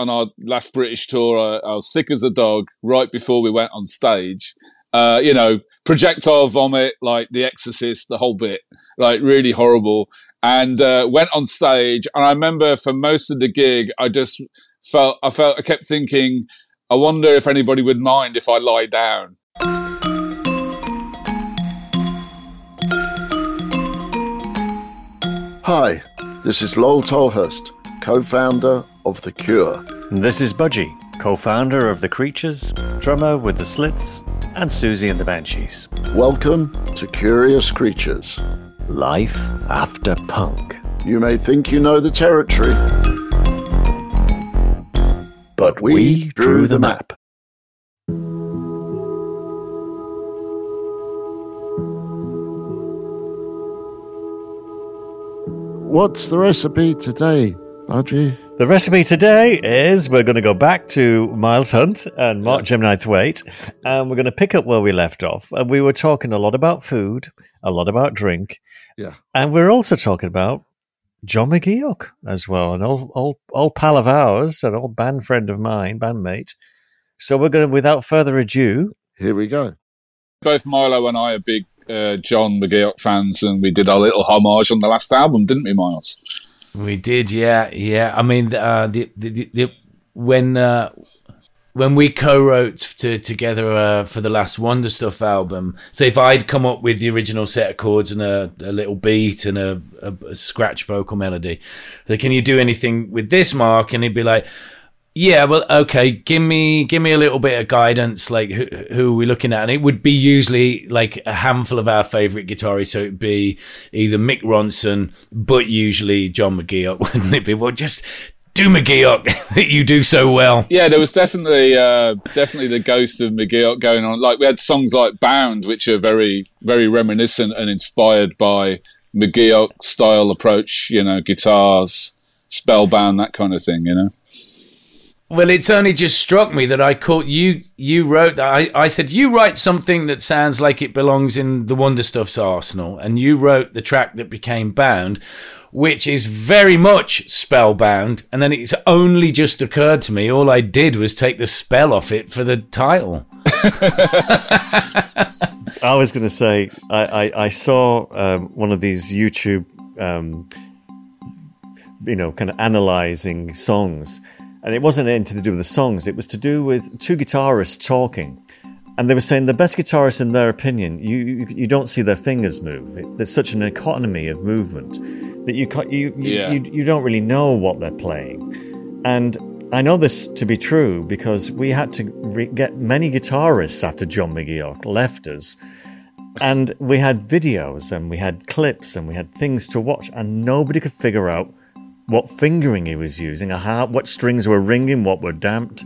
on our last British tour, I, I was sick as a dog right before we went on stage. Uh, you know, projectile vomit, like The Exorcist, the whole bit, like really horrible. And uh, went on stage, and I remember for most of the gig, I just felt, I felt, I kept thinking, I wonder if anybody would mind if I lie down. Hi, this is Lol Tolhurst, co founder of The Cure. This is Budgie, co founder of The Creatures, drummer with The Slits, and Siouxsie and the Banshees. Welcome to Curious Creatures. Life after punk. You may think you know the territory, but we drew the map. What's the recipe today, Budgie? The recipe today is we're going to go back to Miles Hunt and Mark Gemini Thwaite, and we're going to pick up where we left off. And we were talking a lot about food, a lot about drink, Yeah. and we're also talking about John McGeoch as well, an old, old, old pal of ours, an old band friend of mine, bandmate. So we're going to, without further ado, Here we go. Both Milo and I are big uh, John McGeoch fans, and we did our little homage on the last album, didn't we, Miles? We did, yeah, yeah. I mean, uh, the, the, the, the when uh, when we co-wrote to, together uh, for the last Wonder Stuff album. So if I'd come up with the original set of chords and a, a little beat and a, a, a scratch vocal melody, like, can you do anything with this, Mark? And he'd be like. Yeah, well, okay. Give me, give me a little bit of guidance. Like, who, who are we looking at? And it would be usually like a handful of our favorite guitarists. So it'd be either Mick Ronson, but usually John McGeoch, wouldn't it be? Well, just do McGeoch that you do so well. Yeah, there was definitely uh, definitely the ghost of McGeoch going on. Like we had songs like "Bound," which are very very reminiscent and inspired by McGeoch style approach. You know, guitars, spellbound, that kind of thing. You know. Well, it's only just struck me that I caught you. You wrote that. I, I said you write something that sounds like it belongs in the Wonder Stuff's arsenal, and you wrote the track that became Bound, which is very much spellbound. And then it's only just occurred to me. All I did was take the spell off it for the title. I was going to say, I, I, I saw um, one of these YouTube, um, you know, kind of analyzing songs. And it wasn't anything to do with the songs, it was to do with two guitarists talking. And they were saying the best guitarists, in their opinion, you, you, you don't see their fingers move. It, there's such an economy of movement that you, you, you, Yeah. you, you don't really know what they're playing. And I know this to be true because we had to re- get many guitarists after John McGeoch left us. And we had videos and we had clips and we had things to watch, and nobody could figure out what fingering he was using, or how, what strings were ringing, what were damped.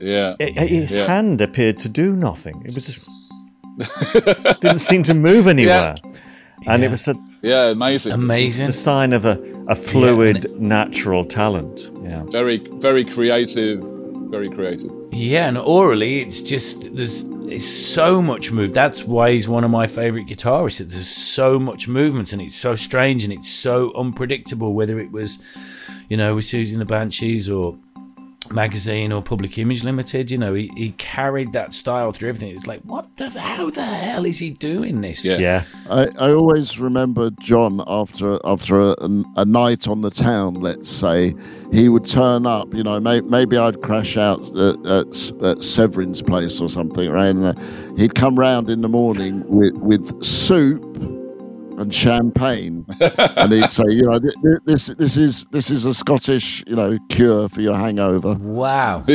Yeah. It, it- his Yeah. hand appeared to do nothing. It was just didn't seem to move anywhere, and Yeah. it was a, Yeah, amazing. Amazing. the sign of a, a fluid, natural talent. Yeah. Very, very creative. Very creative. Yeah, and orally, it's just there's it's so much move. That's why he's one of my favorite guitarists. There's so much movement, and it's so strange, and it's so unpredictable. Whether it was, you know, with Siouxsie and the Banshees or magazine or Public Image Limited, you know, he, he carried that style through everything. It's like, what the how the hell is he doing this? Yeah. Yeah. I, I always remember John after after a, a night on the town, let's say, he would turn up. You know, may, maybe I'd crash out at, at, at Severin's place or something, right? And uh, he'd come round in the morning with with soup and champagne, and he'd say, you know, "Th- th- this this is this is a Scottish, you know, cure for your hangover. Wow.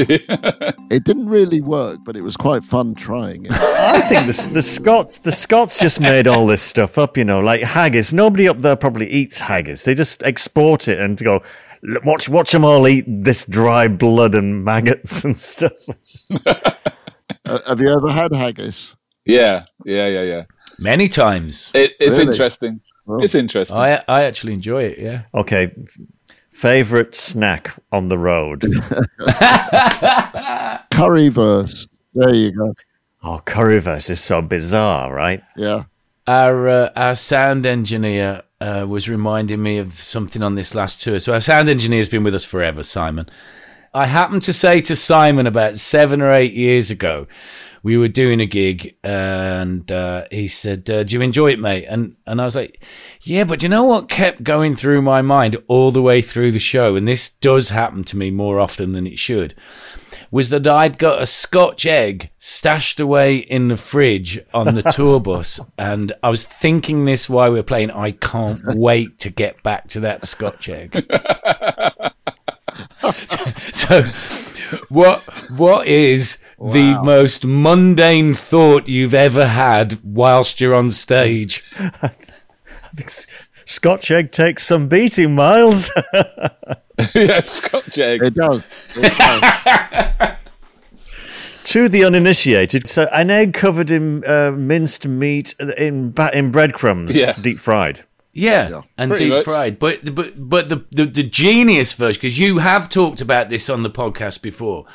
It didn't really work, but it was quite fun trying it. I think the, the Scots the Scots just made all this stuff up, you know, like haggis. Nobody up there probably eats haggis. They just export it and go watch watch them all eat this dry blood and maggots and stuff. Uh, have you ever had haggis? Yeah, yeah, yeah, yeah. Many times. It, it's Really? interesting. Well- It's interesting. I I actually enjoy it. Yeah. Okay, favorite snack on the road. Currywurst. There you go. Oh, currywurst is so bizarre, right? Yeah. our uh, our sound engineer uh, was reminding me of something on this last tour. So our sound engineer's been with us forever, Simon, I happened to say to Simon about seven or eight years ago, we were doing a gig and uh, he said, uh, Do you enjoy it, mate? And, and I was like, Yeah, but you know what kept going through my mind all the way through the show? And this does happen to me more often than it should. Was that I'd got a Scotch egg stashed away in the fridge on the tour bus, and I was thinking this while we were playing. I can't wait to get back to that Scotch egg. so, what what is the most mundane thought you've ever had whilst you're on stage? I think Scotch egg takes some beating, Miles. yeah, Scotch egg. It does. It does. to the uninitiated, so an egg covered in uh, minced meat in ba- in breadcrumbs, Yeah. deep fried. Yeah, Yeah. and Pretty deep much. fried. But but but the, the the genius version because you have talked about this on the podcast before.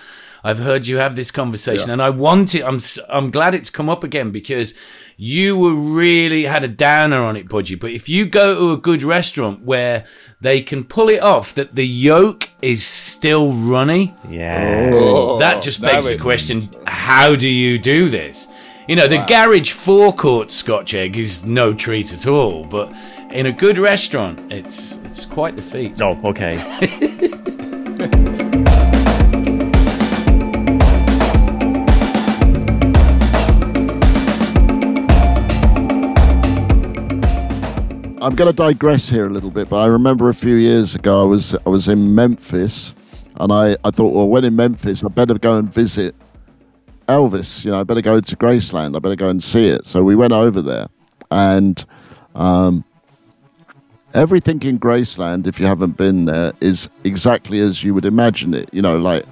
I've heard you have this conversation, and I want it. I'm s- I'm glad it's come up again because you were really had a downer on it, Budgie. But if you go to a good restaurant where they can pull it off that the yolk is still runny, Yeah. Oh, that just now begs the it- question: How do you do this? You know, the garage forecourt Scotch egg is no treat at all, but in a good restaurant, it's it's quite the feat. Oh, okay. I'm going to digress here a little bit, but I remember a few years ago I was I was in Memphis, and I, I thought, well, when in Memphis, I better go and visit Elvis. You know, I better go to Graceland. I better go and see it. So we went over there, and um, everything in Graceland, if you haven't been there, is exactly as you would imagine it. You know, like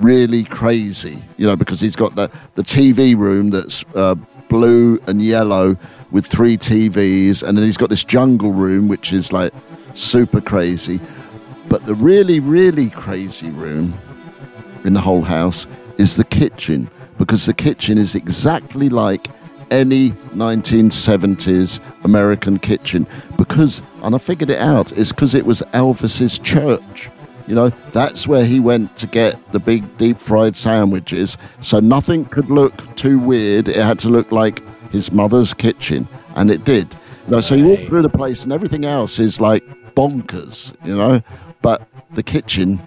really crazy. You know, because he's got the the TV room that's uh, blue and yellow with three TVs, and then he's got this jungle room which is like super crazy. But the really, really crazy room in the whole house is the kitchen because the kitchen is exactly like any 1970s American kitchen. Because and I figured it out it's because it was Elvis's church. You know that's where he went to get the big deep fried sandwiches. So nothing could look too weird. It had to look like his mother's kitchen and it did. You know so you walk through the place and everything else is like bonkers you know? But the kitchen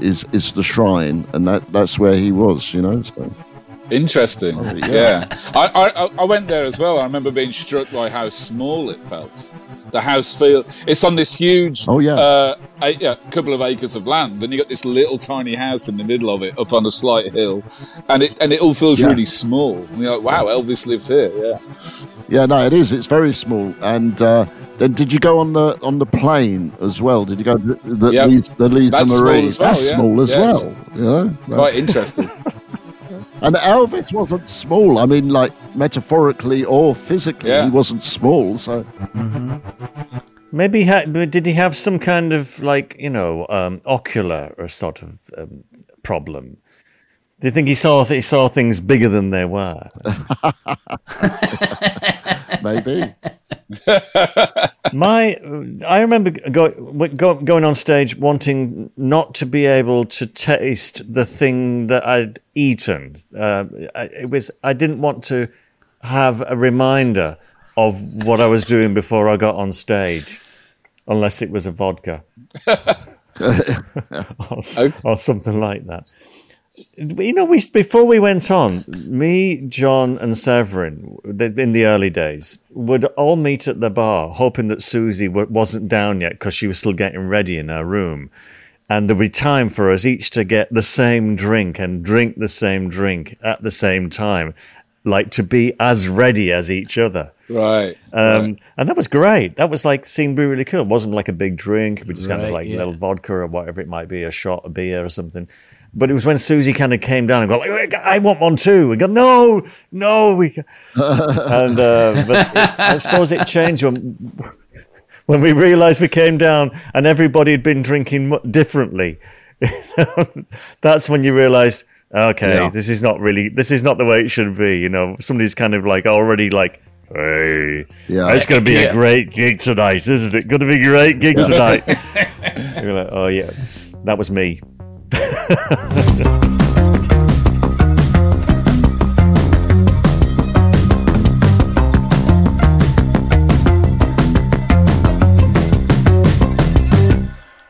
is is the shrine, and that that's where he was. You know, so Interesting. Oh, yeah. yeah. I, I I went there as well. I remember being struck by how small it felt. The house feel it's on this huge Oh, yeah. uh a, yeah, couple of acres of land. Then you got this little tiny house in the middle of it up on a slight hill. And it and it all feels Yeah. really small. And you're like, wow, Elvis lived here, yeah. yeah, no, it is. It's very small. And uh, then, did you go on the on the plane as well? Did you go to the Yep. Leeds, the Leeds That's and small Marie? as well, That's yeah. small as Yeah, well. Know, Quite interesting. and Elvis wasn't small. I mean, like metaphorically or physically, Yeah. he wasn't small. So Maybe ha- did he have some kind of like you know um, ocular or sort of um, problem? Do you think he saw th- he saw things bigger than they were? maybe. My, I remember go, go, going on stage wanting not to be able to taste the thing that I'd eaten. Uh, I- it was I didn't want to have a reminder of what I was doing before I got on stage, unless it was a vodka or, or something like that. You know, we before we went on, me, John, and Severin in the early days would all meet at the bar, hoping that Siouxsie wa- wasn't down yet because she was still getting ready in her room, and there'd be time for us each to get the same drink and drink the same drink at the same time, like to be as ready as each other. right. Um, right. And that was great. That was like seemed really cool. It wasn't like a big drink. We just kind of Right, like yeah. little vodka or whatever it might be, a shot of beer or something. But it was when Siouxsie kind of came down and go, like, I want one too. We go, no, no, we. ca-" and uh, but it, I suppose it changed when when we realised we came down and everybody had been drinking differently. That's when you realised, okay, Yeah. this is not really, this is not the way it should be. You know, somebody's kind of like already like, hey, Yeah. it's going to be Yeah. a great gig tonight, isn't it? Going to be a great gig tonight. You're like, oh yeah, that was me.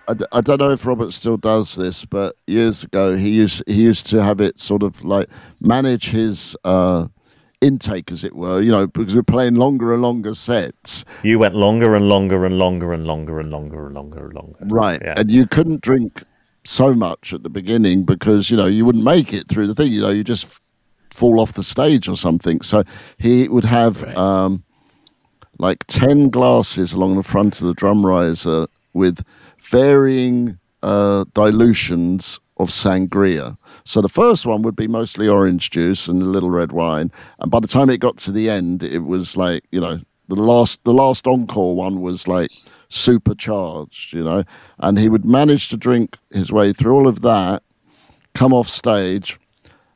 I, d- I don't know if Robert still does this, but years ago he used he used to have it sort of like manage his uh, intake, as it were. You know, because we're playing longer and longer sets, You went longer and longer and longer and longer and longer and longer and longer. right? Yeah. And you couldn't drink so much at the beginning because you know you wouldn't make it through the thing. You know, you just fall off the stage or something. So he would have Right. um, like ten glasses along the front of the drum riser with varying uh, dilutions of sangria. So the first one would be mostly orange juice and a little red wine, and by the time it got to the end, it was like you know the last the last encore one was like supercharged, you know, and he would manage to drink his way through all of that, come off stage,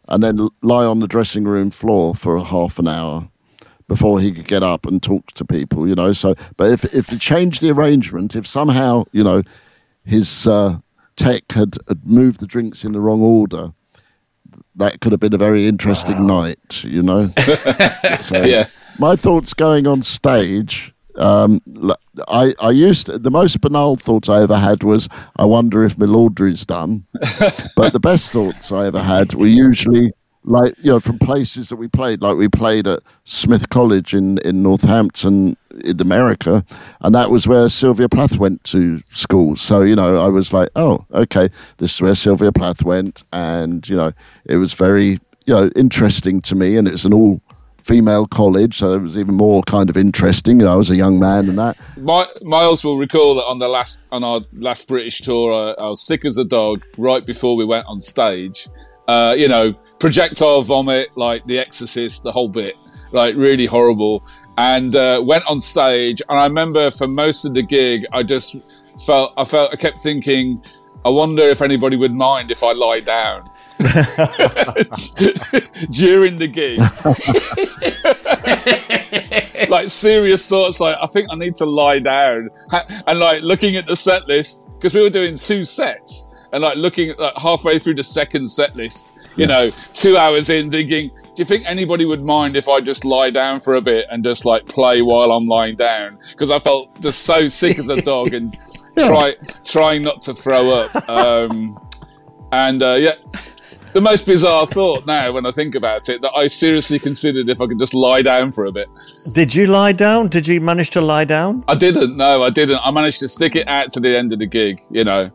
and then lie on the dressing room floor for a half an hour before he could get up and talk to people, you know. So, but if if he changed the arrangement, if somehow you know his uh, tech had, had moved the drinks in the wrong order, that could have been a very interesting night, you know. So, Yeah. my thoughts going on stage. Um, I I used to, the most banal thoughts I ever had was I wonder if my laundry's done. but the best thoughts I ever had were usually like you know from places that we played. Like we played at Smith College in in Northampton in America, and that was where Sylvia Plath went to school. So you know I was like, oh okay, this is where Sylvia Plath went, and you know it was very you know interesting to me, and it's an all female college, so it was even more kind of interesting. You know, I was a young man and that. My, Miles will recall that on the last on our last British tour, I, I was sick as a dog right before we went on stage. Uh, you know, projectile vomit, like The Exorcist, the whole bit, like really horrible. And uh, went on stage, and I remember for most of the gig, I just felt I felt I kept thinking, I wonder if anybody would mind if I lie down. during the gig. like serious thoughts, like I think I need to lie down, and like looking at the set list because we were doing two sets, and like looking at like halfway through the second set list, you know, two hours in, thinking, do you think anybody would mind if I just lie down for a bit and just like play while I'm lying down? Because I felt just so sick as a dog and try trying not to throw up. Um, and uh, yeah, the most bizarre thought now when I think about it that I seriously considered if I could just lie down for a bit. Did you lie down? Did you manage to lie down? I didn't. No, I didn't. I managed to stick it out to the end of the gig. You know,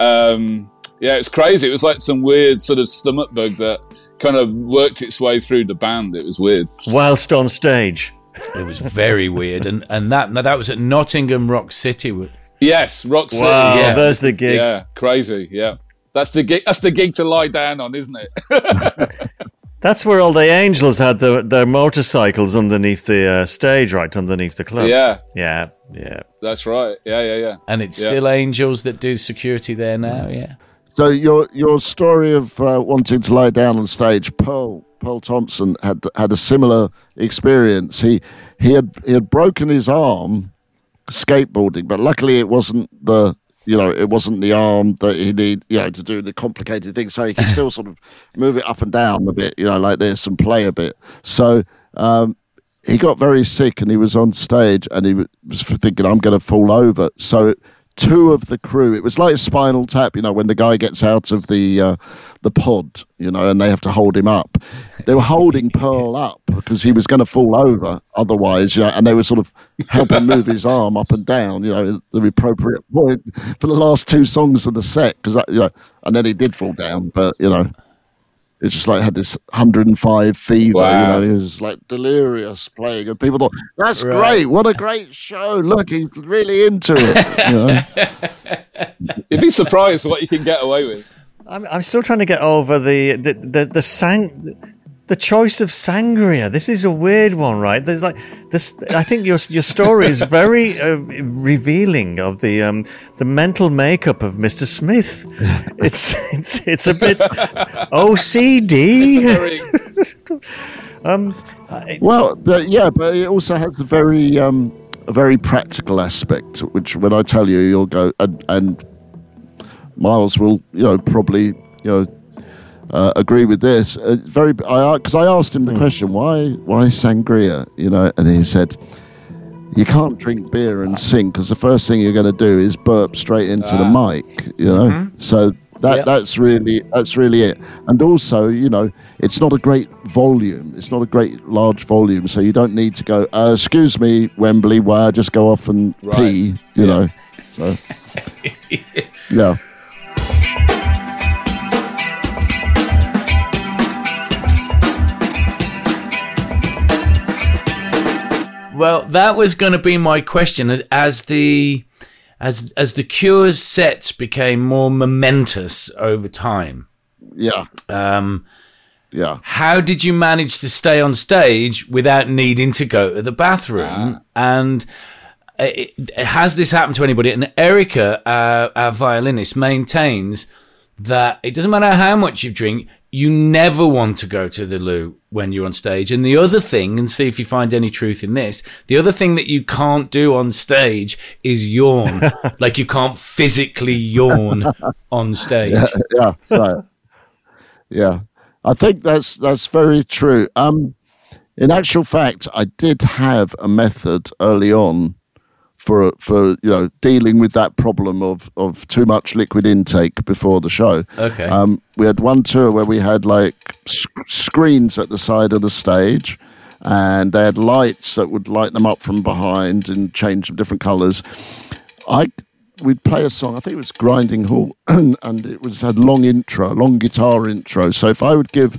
um, yeah, it's crazy. It was like some weird sort of stomach bug that kind of worked its way through the band. It was weird. Whilst on stage. It was very weird, and and that now that was at Nottingham Rock City. Yes, Rock City. Wow, yeah, there's the gig. yeah, crazy. Yeah, that's the gig. That's the gig to lie down on, isn't it? That's where all the angels had their, their motorcycles underneath the uh, stage, right underneath the club. yeah, yeah, yeah. that's right. Yeah, yeah, yeah. And it's Yeah. still angels that do security there now. Yeah. So your your story of uh, wanting to lie down on stage, Pearl Pearl Thompson had had a similar experience. He he had he had broken his arm skateboarding, but luckily it wasn't the you know it wasn't the arm that he need you know to do the complicated thing. So he could still sort of move it up and down a bit, you know, like this and play a bit. So. Um, he got very sick and he was on stage and he was thinking, I'm going to fall over. So two of the crew, it was like a Spinal Tap, you know, when the guy gets out of the uh, the pod, you know, and they have to hold him up. They were holding Pearl up because he was going to fall over otherwise, you know, and they were sort of helping move his arm up and down, you know, the appropriate point for the last two songs of the set. Because, you know, and then he did fall down, but, you know, it just like had this 105 fever, Wow. you know, he was like delirious playing, and people thought, "That's Right. great! What a great show! Look, he's really into it." You know? You'd be surprised what you can get away with. I'm, I'm still trying to get over the the the, the sang the choice of sangria. This is a weird one, right? There's like this. I think your your story is very uh, revealing of the um, the mental makeup of Mr. Smith. It's it's it's a bit OCD. Very, um, I- Well, but yeah, but it also has a very um, a very practical aspect, which when I tell you, you'll go and and Miles will, you know, probably, you know, uh, agree with this. Uh, very, because I, I, asked him the Hmm. question, why, why sangria? You know, and he said, you can't drink beer and sing because the first thing you're going to do is burp straight into the Ah. mic. You know, so that Yep. that's really that's really it. And also, you know, it's not a great volume. It's not a great large volume, so you don't need to go. Uh, Excuse me, Wembley. Why I just go off and Right. pee? You Yeah. know, so yeah. Well, that was going to be my question as, as the as as the Cure's sets became more momentous over time. Yeah, Um, yeah. how did you manage to stay on stage without needing to go to the bathroom? And uh, it, has this happened to anybody? And Erica, uh, our violinist, maintains that it doesn't matter how much you drink, you never want to go to the loo when you're on stage. And the other thing, and see if you find any truth in this, the other thing that you can't do on stage is yawn. like you can't physically yawn on stage. yeah, right. yeah, I think that's that's very true. Um, in actual fact, I did have a method early on for for you know dealing with that problem of of too much liquid intake before the show. Okay. Um, we had one tour where we had like sc- screens at the side of the stage, and they had lights that would light them up from behind and change them different colours. I we'd play a song. I think it was Grinding Halt, and, and it was had long intro, long guitar intro. So if I would give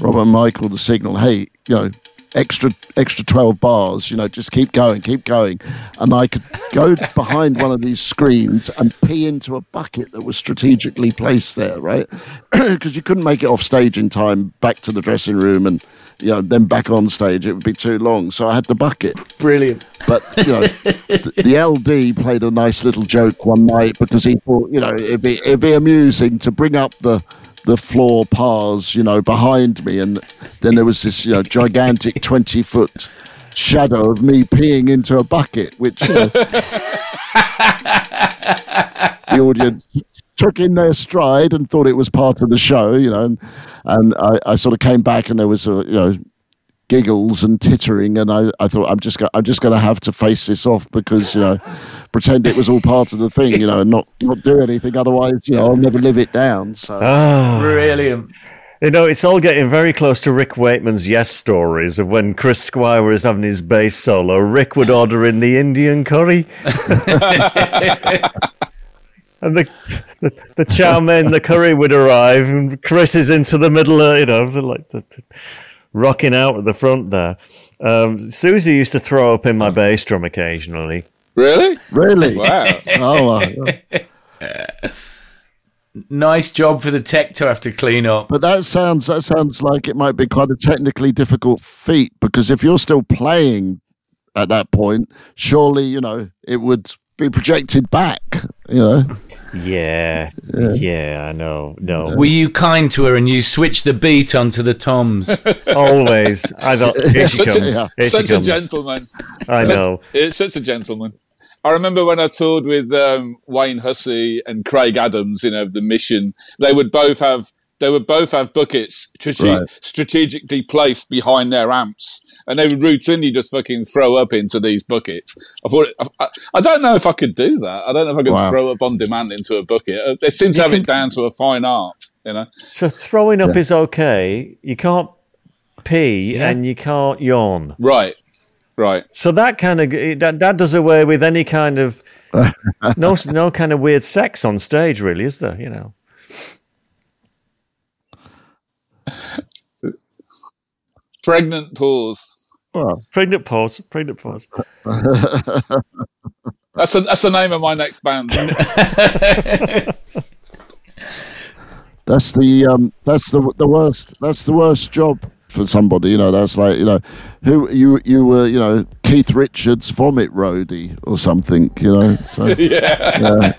Robert Michael the signal, hey, you know, extra extra twelve bars, you know, just keep going, keep going, and I could go behind one of these screens and pee into a bucket that was strategically placed there, right? Because you couldn't make it off stage in time back to the dressing room and. You know, then back on stage, it would be too long. So I had the bucket. Brilliant. But you know, the, the LD played a nice little joke one night because he thought, you know, it'd be it'd be amusing to bring up the the floor pars, you know, behind me, and then there was this, you know, gigantic twenty foot shadow of me peeing into a bucket, which you know, the audience took in their stride and thought it was part of the show, you know, and, and I, I sort of came back and there was a, you know, giggles and tittering, and I, I thought I'm just go- I'm just going to have to face this off because you know, pretend it was all part of the thing, you know, and not not do anything. Otherwise, you know, I'll never live it down. So Ah, Brilliant. you know, it's all getting very close to Rick Wakeman's Yes stories of when Chris Squire was having his bass solo. Rick would order in the Indian curry. And the, the the chow mein, the curry would arrive, and Chris is into the middle, of, you know, the, like the, the- rocking out at the front there. Um, Siouxsie used to throw up in my bass drum occasionally. Really? really, Wow. oh, well. Nice job for the tech to have to clean up. but that sounds that sounds like it might be quite a technically difficult feat because if you're still playing at that point, surely you know it would be projected back. You know, Yeah, yeah, I know. No, Were you kind to her and you switched the beat onto the toms? always. I don't. Here she Such, comes. a, Here she such a gentleman. I know. It's such a gentleman. I remember when I toured with um, Wayne Hussey and Craig Adams, you know, the Mission. They would both have they would both have buckets strate- Right. strategically placed behind their amps, and they would routinely just fucking throw up into these buckets. I thought I, I don't know if I could do that. I don't know if I could Wow. throw up on demand into a bucket. Uh, They seem to have it down to a fine art, you know. So throwing up is okay. You can't pee Yeah. and you can't yawn. Right, right. So that kind of that, that does away with any kind of no no kind of weird sex on stage, really, is there? You know. Pregnant pause. well, Pregnant pause. Pregnant pause. That's a, that's the name of my next band. that's the um, that's the the worst. That's the worst job for somebody. You know, that's like you know, who you you were you know Keith Richards vomit roadie or something. You know, so yeah.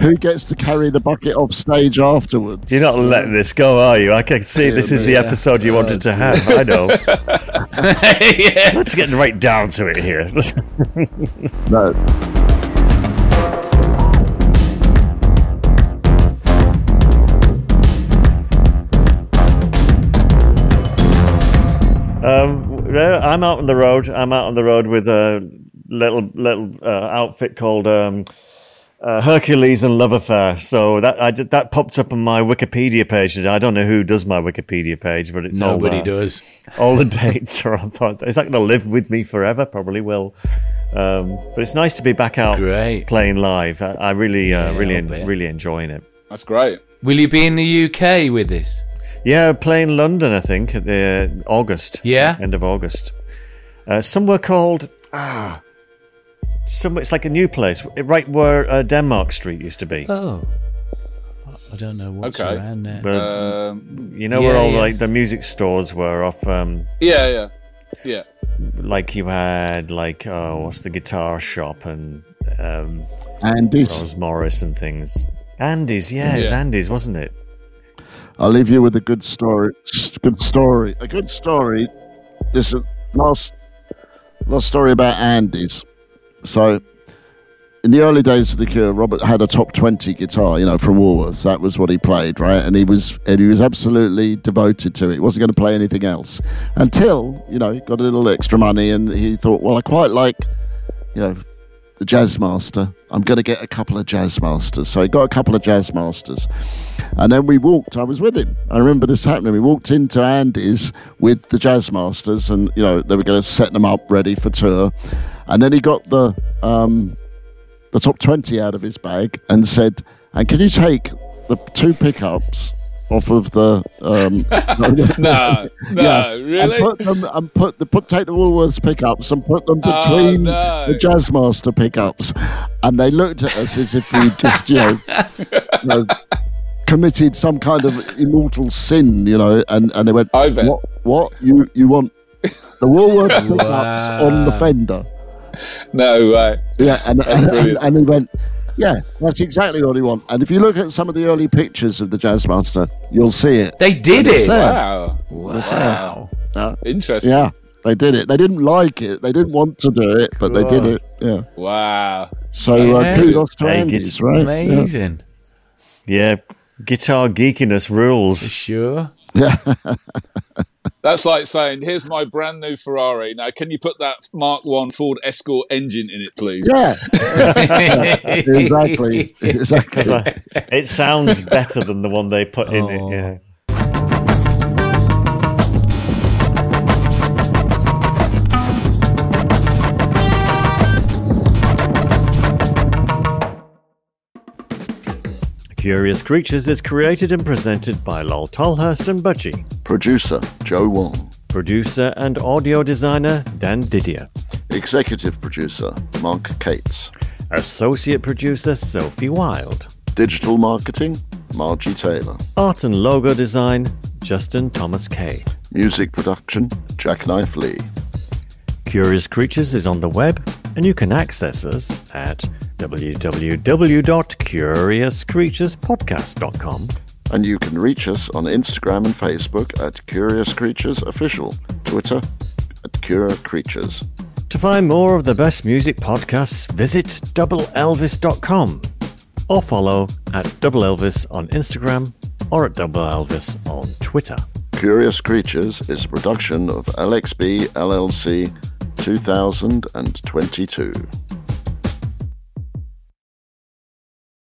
who gets to carry the bucket off stage afterwards? You're not letting this go, are you? I can see this is the Yeah. episode you wanted to have. I know. yeah. Let's get right down to it here. No. I'm out on the road. I'm out on the road with a little little uh, outfit called um, uh, Hercules and Love Affair. So that I did, that popped up on my Wikipedia page. I don't know who does my Wikipedia page, but it's Nobody all, uh, does. all the dates are on. thought, Is that going to live with me forever? Probably will. Um, but it's nice to be back out Great. playing live. I, I really, uh, Yeah, really, really enjoying it. That's great. Will you be in the UK with this? Yeah, playing London, I think, at the uh, August. Yeah? end of August. Uh, somewhere called ah, some. It's like a new place, right where uh, Denmark Street used to be. Oh. I don't know what's Okay. around there. But Um, you know where all yeah. like the music stores were off. Um, yeah, yeah, yeah. like you had like oh, what's the guitar shop and um, And this, Morris and things. Andy's, yeah, it was Andy's, wasn't it? I'll leave you with a good story. Good story. A good story. This is last last story about Andy's. So, in the early days of the Cure, Robert had a top twenty guitar, you know, from Woolworths. That was what he played, right? And he was and he was absolutely devoted to it. He wasn't going to play anything else until you know he got a little extra money, and he thought, well, I quite like, you know, the Jazz Master. I'm going to get a couple of Jazz Masters. So he got a couple of Jazz Masters. And then we walked, I was with him. I remember this happening. We walked into Andy's with the Jazz Masters and, you know, they were going to set them up ready for tour. And then he got the, um, the top 20 out of his bag and said, and can you take the two pickups off of the, um, No, no, yeah, really? and put them and put the put take the Woolworths pickups and put them Oh, between no. the Jazzmaster pickups, and they looked at us as if we just you know, you know committed some kind of immortal sin, you know, and and they went, I bet. what what you you want the Woolworths pickups on the fender, No way. yeah, and and, and, and he went. Yeah, that's exactly what he want. And if you look at some of the early pictures of the Jazzmaster, you'll see it. They did it. there. Wow. Wow. Uh, Interesting. Yeah, they did it. They didn't like it. They didn't want to do it, but they did it. Yeah. Wow. So uh, kudos to Hey, Andy's, it's right? Amazing. Yeah, guitar geekiness rules. Sure. Yeah. That's like saying, "Here's my brand new Ferrari. Now, can you put that Mark One Ford Escort engine in it, please?" Yeah. exactly. Exactly. Because it sounds better than the one they put in it. Oh. Yeah. Curious Creatures is created and presented by Lol Tolhurst and Budgie. Producer Joe Wong. Producer and audio designer Dan Didier. Executive producer Mark Cates. Associate producer Sophie Wild. Digital marketing Margie Taylor. Art and logo design Justin Thomas Kay. Music production Jacknife Lee. Curious Creatures is on the web, and you can access us at www.curiouscreaturespodcast.com. And you can reach us on Instagram and Facebook at Curious Creatures Official, Twitter at Cura Creatures. To find more of the best music podcasts, visit doubleelvis.com or follow at Double Elvis on Instagram or at Double Elvis on Twitter. Curious Creatures is a production of LXB LLC 2022.